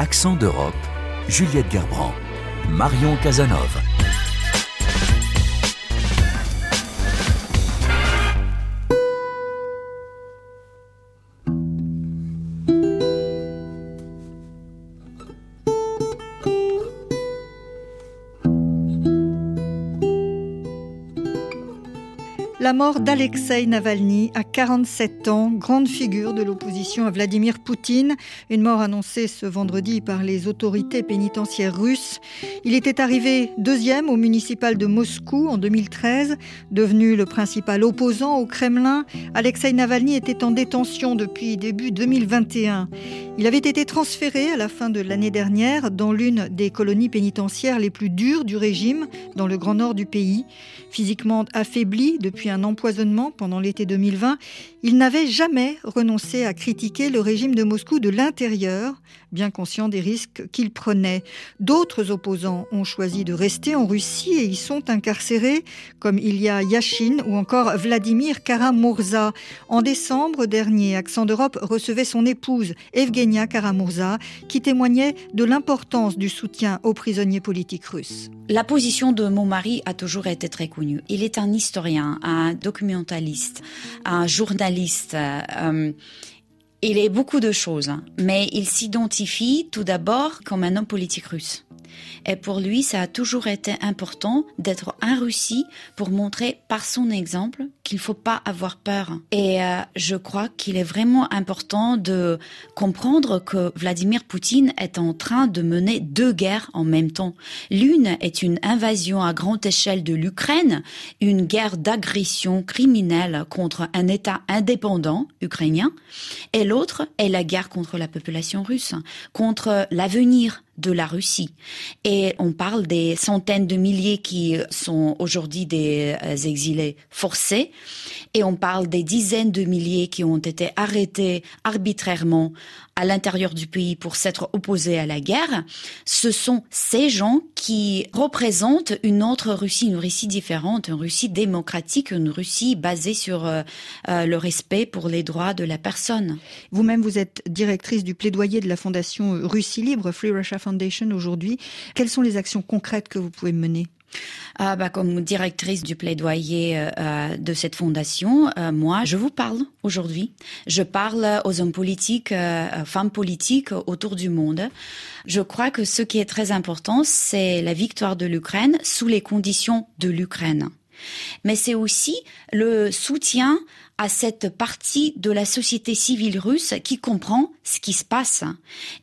Accent d'Europe, Juliette Gerbrand, Marion Casanov. Mort d'Alexei Navalny à 47 ans, grande figure de l'opposition à Vladimir Poutine, une mort annoncée ce vendredi par les autorités pénitentiaires russes. Il était arrivé deuxième au municipal de Moscou en 2013, devenu le principal opposant au Kremlin. Alexei Navalny était en détention depuis début 2021. Il avait été transféré à la fin de l'année dernière dans l'une des colonies pénitentiaires les plus dures du régime, dans le grand nord du pays. Physiquement affaibli depuis un empoisonnement pendant l'été 2020, il n'avait jamais renoncé à critiquer le régime de Moscou de l'intérieur, bien conscient des risques qu'il prenait. D'autres opposants ont choisi de rester en Russie et y sont incarcérés, comme Ilya Yashin ou encore Vladimir Karamurza. En décembre dernier, Accent d'Europe recevait son épouse, Evgenia Karamurza, qui témoignait de l'importance du soutien aux prisonniers politiques russes. La position de mon mari a toujours été très connue. Il est un historien, un documentaliste, un journaliste. Euh, il est beaucoup de choses, mais il s'identifie tout d'abord comme un homme politique russe. Et pour lui, ça a toujours été important d'être en Russie pour montrer par son exemple qu'il faut pas avoir peur. Et euh, je crois qu'il est vraiment important de comprendre que Vladimir Poutine est en train de mener deux guerres en même temps. L'une est une invasion à grande échelle de l'Ukraine, une guerre d'agression criminelle contre un État indépendant ukrainien, et l'autre est la guerre contre la population russe, contre l'avenir de la Russie. Et on parle des centaines de milliers qui sont aujourd'hui des euh, exilés forcés. Et on parle des dizaines de milliers qui ont été arrêtés arbitrairement à l'intérieur du pays pour s'être opposés à la guerre. Ce sont ces gens qui représentent une autre Russie, une Russie différente, une Russie démocratique, une Russie basée sur euh, euh, le respect pour les droits de la personne. Vous-même, vous êtes directrice du plaidoyer de la fondation Russie Libre, Free Russia Foundation aujourd'hui. Quelles sont les actions concrètes que vous pouvez mener? Ah, bah, comme directrice du plaidoyer euh, euh, de cette fondation, euh, moi, je vous parle aujourd'hui. Je parle aux hommes politiques, femmes politiques autour du monde. Je crois que ce qui est très important, c'est la victoire de l'Ukraine sous les conditions de l'Ukraine. Mais c'est aussi le soutien à cette partie de la société civile russe qui comprend ce qui se passe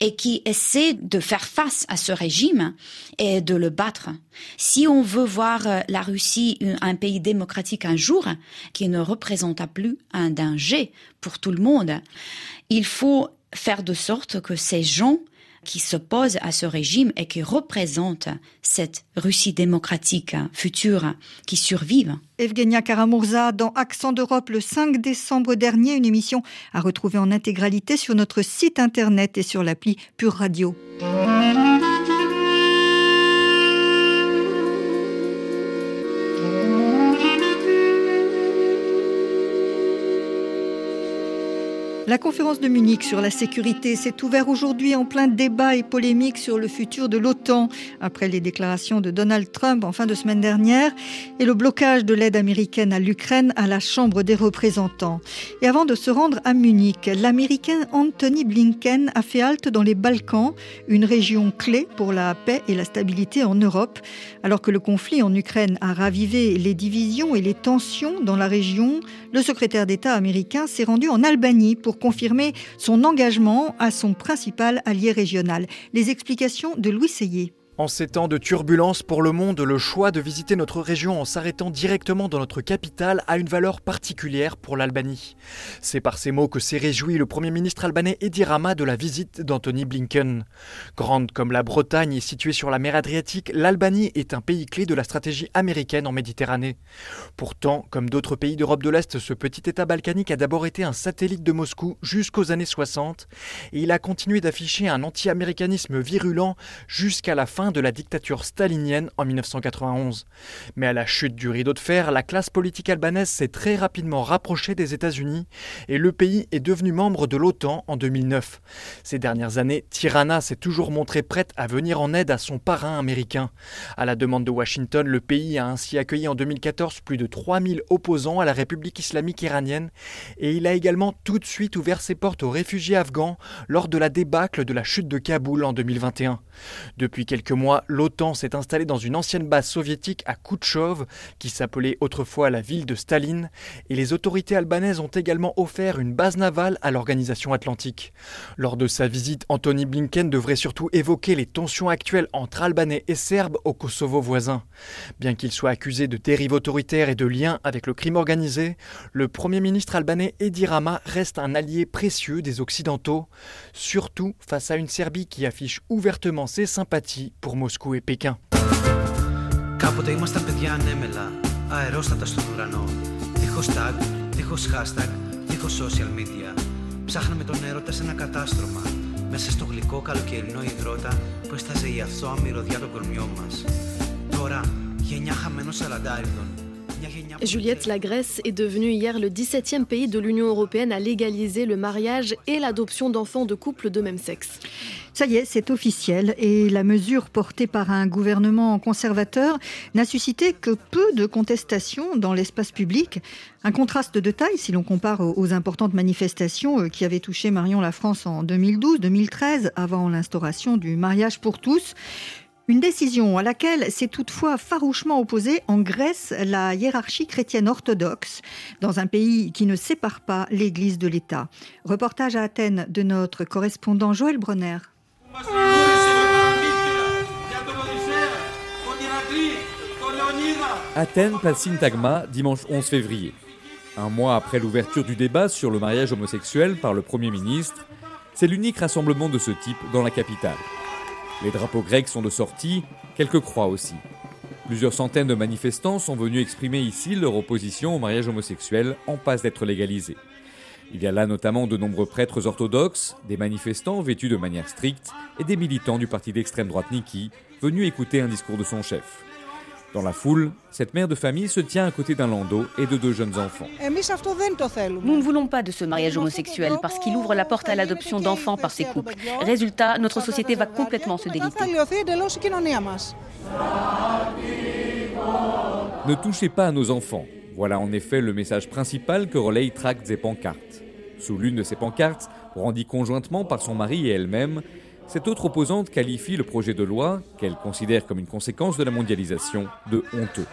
et qui essaie de faire face à ce régime et de le battre. Si on veut voir la Russie un pays démocratique un jour qui ne représente plus un danger pour tout le monde, il faut faire de sorte que ces gens qui s'oppose à ce régime et qui représente cette Russie démocratique future qui survive. Evgenia Karamurza dans Accent d'Europe le 5 décembre dernier, une émission à retrouver en intégralité sur notre site internet et sur l'appli Pure Radio. La conférence de Munich sur la sécurité s'est ouverte aujourd'hui en plein débat et polémique sur le futur de l'OTAN, après les déclarations de Donald Trump en fin de semaine dernière et le blocage de l'aide américaine à l'Ukraine à la Chambre des représentants. Et avant de se rendre à Munich, l'Américain Anthony Blinken a fait halte dans les Balkans, une région clé pour la paix et la stabilité en Europe, alors que le conflit en Ukraine a ravivé les divisions et les tensions dans la région. Le secrétaire d'État américain s'est rendu en Albanie pour confirmer son engagement à son principal allié régional. Les explications de Louis Seyé. En ces temps de turbulence pour le monde, le choix de visiter notre région en s'arrêtant directement dans notre capitale a une valeur particulière pour l'Albanie. C'est par ces mots que s'est réjoui le Premier ministre albanais Edi Rama de la visite d'Anthony Blinken. Grande comme la Bretagne et située sur la mer Adriatique, l'Albanie est un pays clé de la stratégie américaine en Méditerranée. Pourtant, comme d'autres pays d'Europe de l'Est, ce petit État balkanique a d'abord été un satellite de Moscou jusqu'aux années 60 et il a continué d'afficher un anti-américanisme virulent jusqu'à la fin de la dictature stalinienne en 1991. Mais à la chute du rideau de fer, la classe politique albanaise s'est très rapidement rapprochée des États-Unis et le pays est devenu membre de l'OTAN en 2009. Ces dernières années, Tirana s'est toujours montrée prête à venir en aide à son parrain américain. À la demande de Washington, le pays a ainsi accueilli en 2014 plus de 3000 opposants à la République islamique iranienne et il a également tout de suite ouvert ses portes aux réfugiés afghans lors de la débâcle de la chute de Kaboul en 2021. Depuis quelques mois, l'OTAN s'est installée dans une ancienne base soviétique à Koutchov, qui s'appelait autrefois la ville de Staline, et les autorités albanaises ont également offert une base navale à l'organisation atlantique. Lors de sa visite, Anthony Blinken devrait surtout évoquer les tensions actuelles entre Albanais et Serbes au Kosovo voisin. Bien qu'il soit accusé de dérive autoritaire et de liens avec le crime organisé, le Premier ministre albanais Edi Rama reste un allié précieux des Occidentaux, surtout face à une Serbie qui affiche ouvertement ses sympathies pour Moscou et Pékin. Κάποτε ήμασταν παιδιά ανέμελα, αερόστατα στον ουρανό. Δίχως tag, δίχως hashtag, δίχως social media. Ψάχναμε τον έρωτα σε ένα κατάστρωμα, μέσα στο γλυκό καλοκαιρινό υδρότα που έσταζε η αυθόα μυρωδιά των κορμιών μας. Τώρα, γενιά χαμένων σαραντάριδων, Juliette, la Grèce est devenue hier le 17e pays de l'Union européenne à légaliser le mariage et l'adoption d'enfants de couples de même sexe. Ça y est, c'est officiel et la mesure portée par un gouvernement conservateur n'a suscité que peu de contestations dans l'espace public. Un contraste de taille si l'on compare aux importantes manifestations euh, qui avaient touché Marion la France en 2012-2013 avant l'instauration du mariage pour tous. Une décision à laquelle s'est toutefois farouchement opposée en Grèce la hiérarchie chrétienne orthodoxe, dans un pays qui ne sépare pas l'Église de l'État. Reportage à Athènes de notre correspondant Joël Bronner. Athènes, place Syntagma, dimanche 11 février. Un mois après l'ouverture du débat sur le mariage homosexuel par le Premier ministre, c'est l'unique rassemblement de ce type dans la capitale. Les drapeaux grecs sont de sortie, quelques croix aussi. Plusieurs centaines de manifestants sont venus exprimer ici leur opposition au mariage homosexuel en passe d'être légalisé. Il y a là notamment de nombreux prêtres orthodoxes, des manifestants vêtus de manière stricte et des militants du parti d'extrême droite Niki venus écouter un discours de son chef. Dans la foule, cette mère de famille se tient à côté d'un landau et de deux jeunes enfants. Nous ne voulons pas de ce mariage homosexuel parce qu'il ouvre la porte à l'adoption d'enfants par ces couples. Résultat, notre société va complètement se déliter. Ne touchez pas à nos enfants. Voilà en effet le message principal que relayent tracts et pancartes. Sous l'une de ces pancartes, brandie conjointement par son mari et elle-même, cette autre opposante qualifie le projet de loi, qu'elle considère comme une conséquence de la mondialisation, de honteux.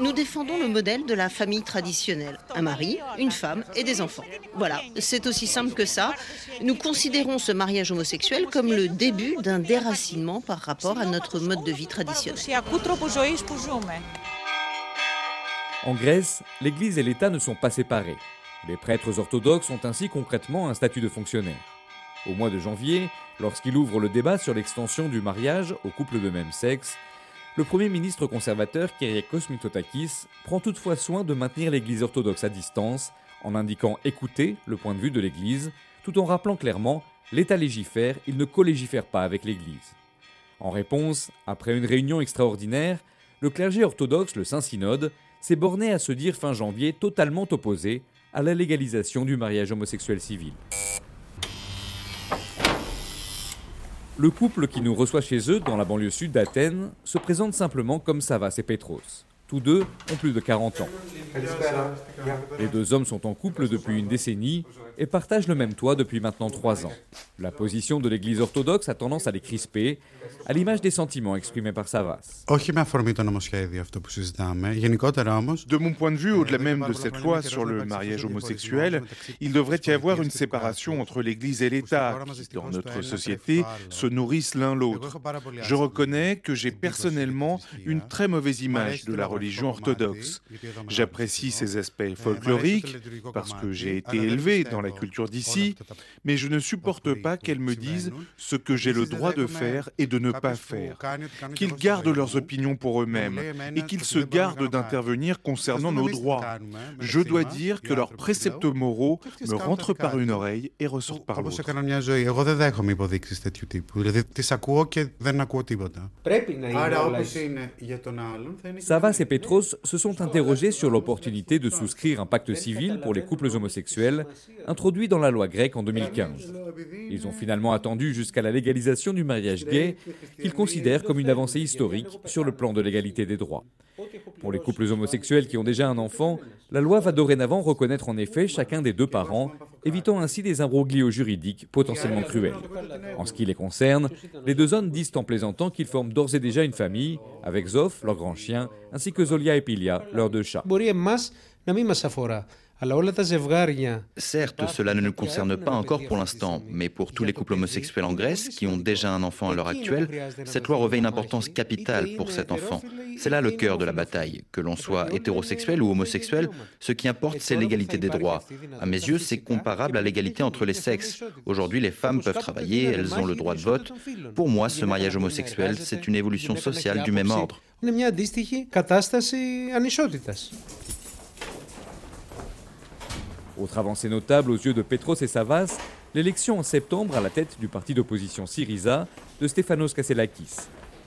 Nous défendons le modèle de la famille traditionnelle. Un mari, une femme et des enfants. Voilà, c'est aussi simple que ça. Nous considérons ce mariage homosexuel comme le début d'un déracinement par rapport à notre mode de vie traditionnel. En Grèce, l'Église et l'État ne sont pas séparés. Les prêtres orthodoxes ont ainsi concrètement un statut de fonctionnaire. Au mois de janvier, lorsqu'il ouvre le débat sur l'extension du mariage aux couples de même sexe, le Premier ministre conservateur Kyriakos Mitsotakis prend toutefois soin de maintenir l'Église orthodoxe à distance en indiquant écouter le point de vue de l'Église, tout en rappelant clairement l'État légifère, il ne collégifère pas avec l'Église. En réponse, après une réunion extraordinaire, le clergé orthodoxe, le Saint-Synode, s'est borné à se dire fin janvier totalement opposé à la légalisation du mariage homosexuel civil. Le couple qui nous reçoit chez eux dans la banlieue sud d'Athènes se présente simplement comme Savas et Petros. Tous deux ont plus de 40 ans. Les deux hommes sont en couple depuis une décennie et partagent le même toit depuis maintenant trois ans. La position de l'Église orthodoxe a tendance à les crisper, à l'image des sentiments exprimés par Savas. De mon point de vue, au-delà même de cette loi sur le mariage homosexuel, il devrait y avoir une séparation entre l'Église et l'État, qui, dans notre société, se nourrissent l'un l'autre. Je reconnais que j'ai personnellement une très mauvaise image de la religion orthodoxe. J'apprécie ses aspects folkloriques parce que j'ai été élevé dans la culture d'ici, mais je ne supporte pas qu'elle me dise ce que j'ai le droit de faire et de ne pas faire. Qu'ils gardent leurs opinions pour eux-mêmes et qu'ils se gardent d'intervenir concernant nos droits. Je dois dire que leurs préceptes moraux me rentrent par une oreille et ressortent par l'autre. Savas et Petros se sont interrogés sur l'opportunité de souscrire un pacte civil pour les couples homosexuels, introduit dans la loi grecque en 2015. Ils ont finalement attendu jusqu'à la légalisation du mariage gay, qu'ils considèrent comme une avancée historique sur le plan de l'égalité des droits. Pour les couples homosexuels qui ont déjà un enfant, la loi va dorénavant reconnaître en effet chacun des deux parents, évitant ainsi des imbroglios juridiques potentiellement cruels. En ce qui les concerne, les deux hommes disent en plaisantant qu'ils forment d'ores et déjà une famille, avec Zof, leur grand chien, ainsi que Zolia et Pilia, leurs deux chats. Certes, cela ne nous concerne pas encore pour l'instant, mais pour tous les couples homosexuels en Grèce qui ont déjà un enfant à l'heure actuelle, cette loi revêt une importance capitale pour cet enfant. C'est là le cœur de la bataille. Que l'on soit hétérosexuel ou homosexuel, ce qui importe, c'est l'égalité des droits. À mes yeux, c'est comparable à l'égalité entre les sexes. Aujourd'hui, les femmes peuvent travailler, elles ont le droit de vote. Pour moi, ce mariage homosexuel, c'est une évolution sociale du même ordre. Autre avancée notable aux yeux de Petros et Savas, l'élection en septembre à la tête du parti d'opposition Syriza de Stefanos Kasselakis,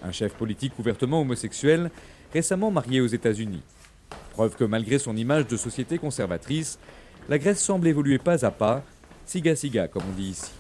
un chef politique ouvertement homosexuel, récemment marié aux États-Unis. Preuve que malgré son image de société conservatrice, la Grèce semble évoluer pas à pas, siga siga comme on dit ici.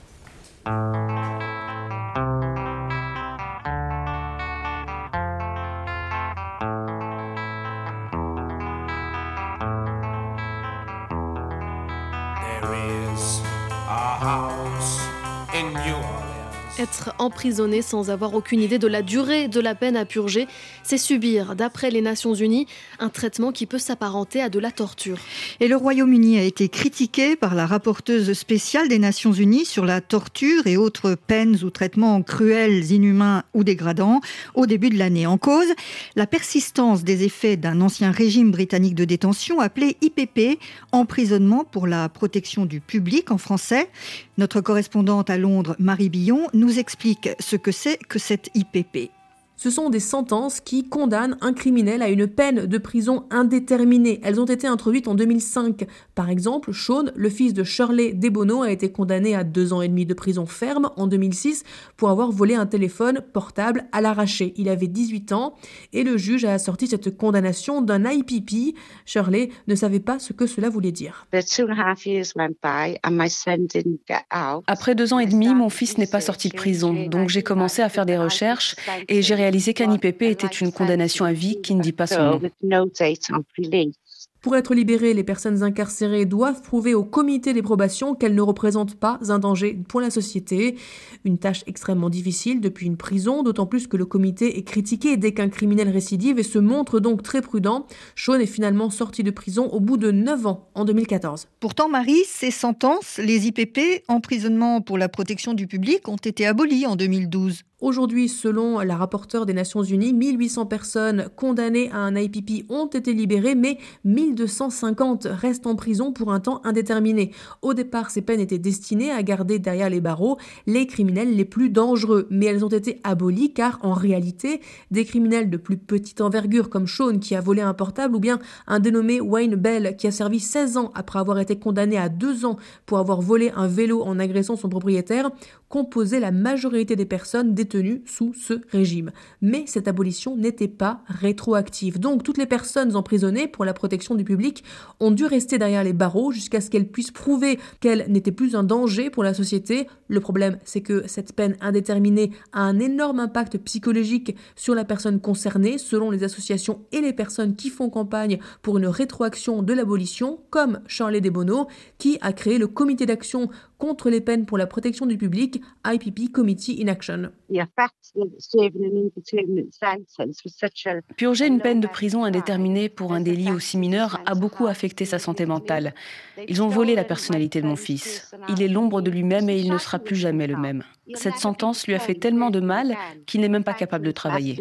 you Être emprisonné sans avoir aucune idée de la durée de la peine à purger, c'est subir, d'après les Nations Unies, un traitement qui peut s'apparenter à de la torture. Et le Royaume-Uni a été critiqué par la rapporteuse spéciale des Nations Unies sur la torture et autres peines ou traitements cruels, inhumains ou dégradants au début de l'année. En cause, la persistance des effets d'un ancien régime britannique de détention appelé IPP, emprisonnement pour la protection du public en français. Notre correspondante à Londres, Marie Billon, nous explique ce que c'est que cette IPP. Ce sont des sentences qui condamnent un criminel à une peine de prison indéterminée. Elles ont été introduites en 2005. Par exemple, Sean, le fils de Shirley Debono, a été condamné à deux ans et demi de prison ferme en 2006 pour avoir volé un téléphone portable à l'arraché. Il avait 18 ans et le juge a assorti cette condamnation d'un IPP. Shirley ne savait pas ce que cela voulait dire. Après deux ans et demi, mon fils n'est pas sorti de prison, donc j'ai commencé à faire des recherches et j'ai réalisé qu'un IPP était une condamnation à vie qui ne dit pas son nom. Pour être libérées, les personnes incarcérées doivent prouver au comité des probations qu'elles ne représentent pas un danger pour la société. Une tâche extrêmement difficile depuis une prison, d'autant plus que le comité est critiqué dès qu'un criminel récidive et se montre donc très prudent. Sean est finalement sorti de prison au bout de 9 ans en 2014. Pourtant, Marie, ces sentences, les IPP, emprisonnement pour la protection du public, ont été abolies en 2012. Aujourd'hui, selon la rapporteure des Nations Unies, 1800 personnes condamnées à un IPP ont été libérées, mais 1250 restent en prison pour un temps indéterminé. Au départ, ces peines étaient destinées à garder derrière les barreaux les criminels les plus dangereux, mais elles ont été abolies car, en réalité, des criminels de plus petite envergure comme Sean qui a volé un portable ou bien un dénommé Wayne Bell qui a servi 16 ans après avoir été condamné à 2 ans pour avoir volé un vélo en agressant son propriétaire composaient la majorité des personnes détenues sous ce régime. Mais cette abolition n'était pas rétroactive. Donc toutes les personnes emprisonnées pour la protection du public ont dû rester derrière les barreaux jusqu'à ce qu'elles puissent prouver qu'elles n'étaient plus un danger pour la société. Le problème, c'est que cette peine indéterminée a un énorme impact psychologique sur la personne concernée, selon les associations et les personnes qui font campagne pour une rétroaction de l'abolition, comme Charlie Desbonneaux, qui a créé le comité d'action contre les peines pour la protection du public, IPP Committee in Action. Purger une peine de prison indéterminée pour un délit aussi mineur a beaucoup affecté sa santé mentale. Ils ont volé la personnalité de mon fils. Il est l'ombre de lui-même et il ne sera plus jamais le même. Cette sentence lui a fait tellement de mal qu'il n'est même pas capable de travailler.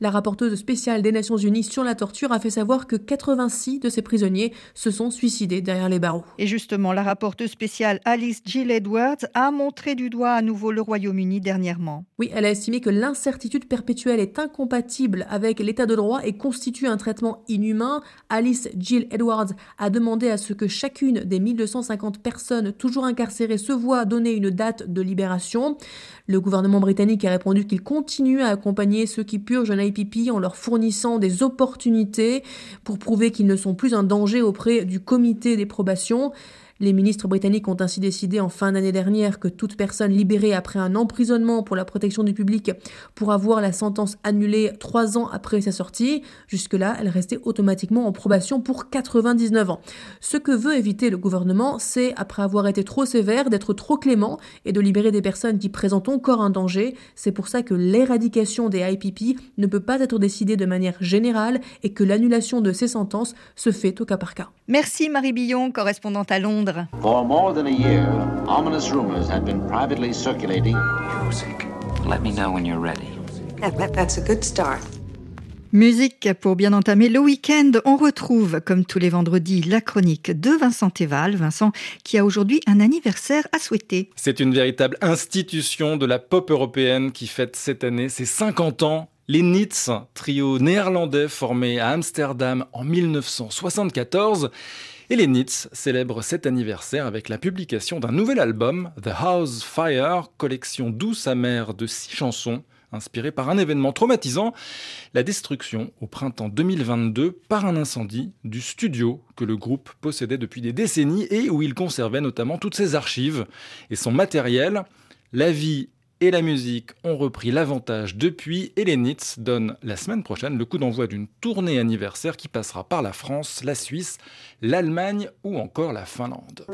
La rapporteuse spéciale des Nations Unies sur la torture a fait savoir que 86 de ces prisonniers se sont suicidés derrière les barreaux. Et justement, la rapporteuse spéciale Alice Jill Edwards a montré du doigt à nouveau le Royaume-Uni dernièrement. Oui, elle a estimé que l'incertitude perpétuelle est incompatible avec l'état de droit et constitue un traitement inhumain. Alice Jill Edwards a demandé à ce que chacune des 1250 personnes toujours incarcérées se voit donner une date de libération. Le gouvernement britannique a répondu qu'il continue à accompagner ceux qui purgent un IPP en leur fournissant des opportunités pour prouver qu'ils ne sont plus un danger auprès du comité des probations. Les ministres britanniques ont ainsi décidé en fin d'année dernière que toute personne libérée après un emprisonnement pour la protection du public pourra voir la sentence annulée trois ans après sa sortie. Jusque-là, elle restait automatiquement en probation pour 99 ans. Ce que veut éviter le gouvernement, c'est, après avoir été trop sévère, d'être trop clément et de libérer des personnes qui présentent encore un danger. C'est pour ça que l'éradication des IPP ne peut pas être décidée de manière générale et que l'annulation de ces sentences se fait au cas par cas. Merci Marie Billon, correspondante à Londres. For more than a year, ominous rumors had been privately circulating. Music. Let me know when you're ready. That's a good start. Musique pour bien entamer le week-end. On retrouve, comme tous les vendredis, la chronique de Vincent Teval. Vincent, qui a aujourd'hui un anniversaire à souhaiter. C'est une véritable institution de la pop européenne qui fête cette année ses 50 ans. Les Nits, trio néerlandais formé à Amsterdam en 1974. Et les Nits célèbrent cet anniversaire avec la publication d'un nouvel album, The House Fire, collection douce amère de six chansons inspirées par un événement traumatisant, la destruction au printemps 2022 par un incendie du studio que le groupe possédait depuis des décennies et où il conservait notamment toutes ses archives et son matériel. La vie et la musique ont repris l'avantage depuis et les Nits donnent la semaine prochaine le coup d'envoi d'une tournée anniversaire qui passera par la France, la Suisse, l'Allemagne ou encore la Finlande.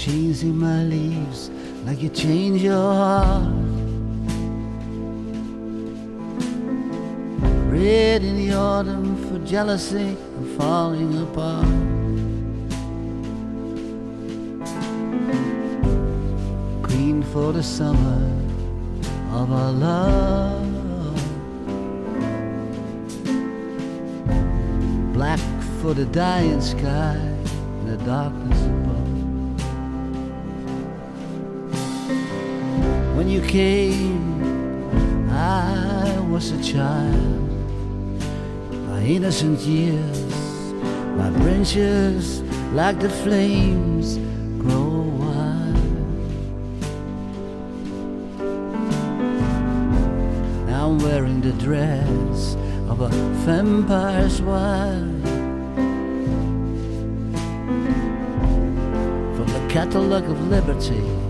Changing my leaves like you change your heart. Red in the autumn for jealousy and falling apart. Green for the summer of our love. Black for the dying sky and the darkness When you came, I was a child. My innocent years, my branches, like the flames, grow wild. Now I'm wearing the dress of a vampire's wife. From the catalogue of liberty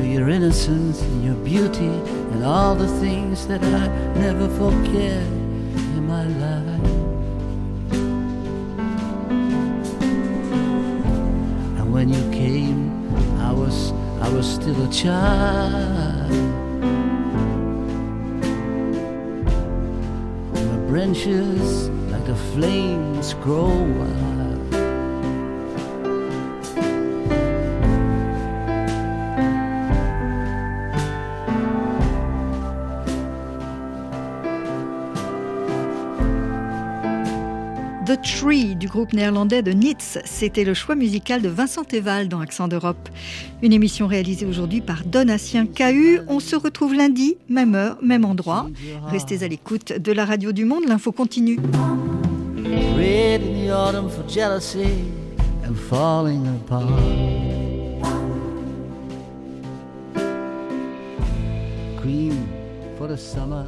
to your innocence and your beauty and all the things that I never forget in my life. And when you came, I was I was still a child. My branches like the flames grow wild. The Tree du groupe néerlandais de Nits, c'était le choix musical de Vincent Teval dans Accent d'Europe. Une émission réalisée aujourd'hui par Donatien Cahu. On se retrouve lundi, même heure, même endroit. Restez à l'écoute de la radio du monde, l'info continue. For the summer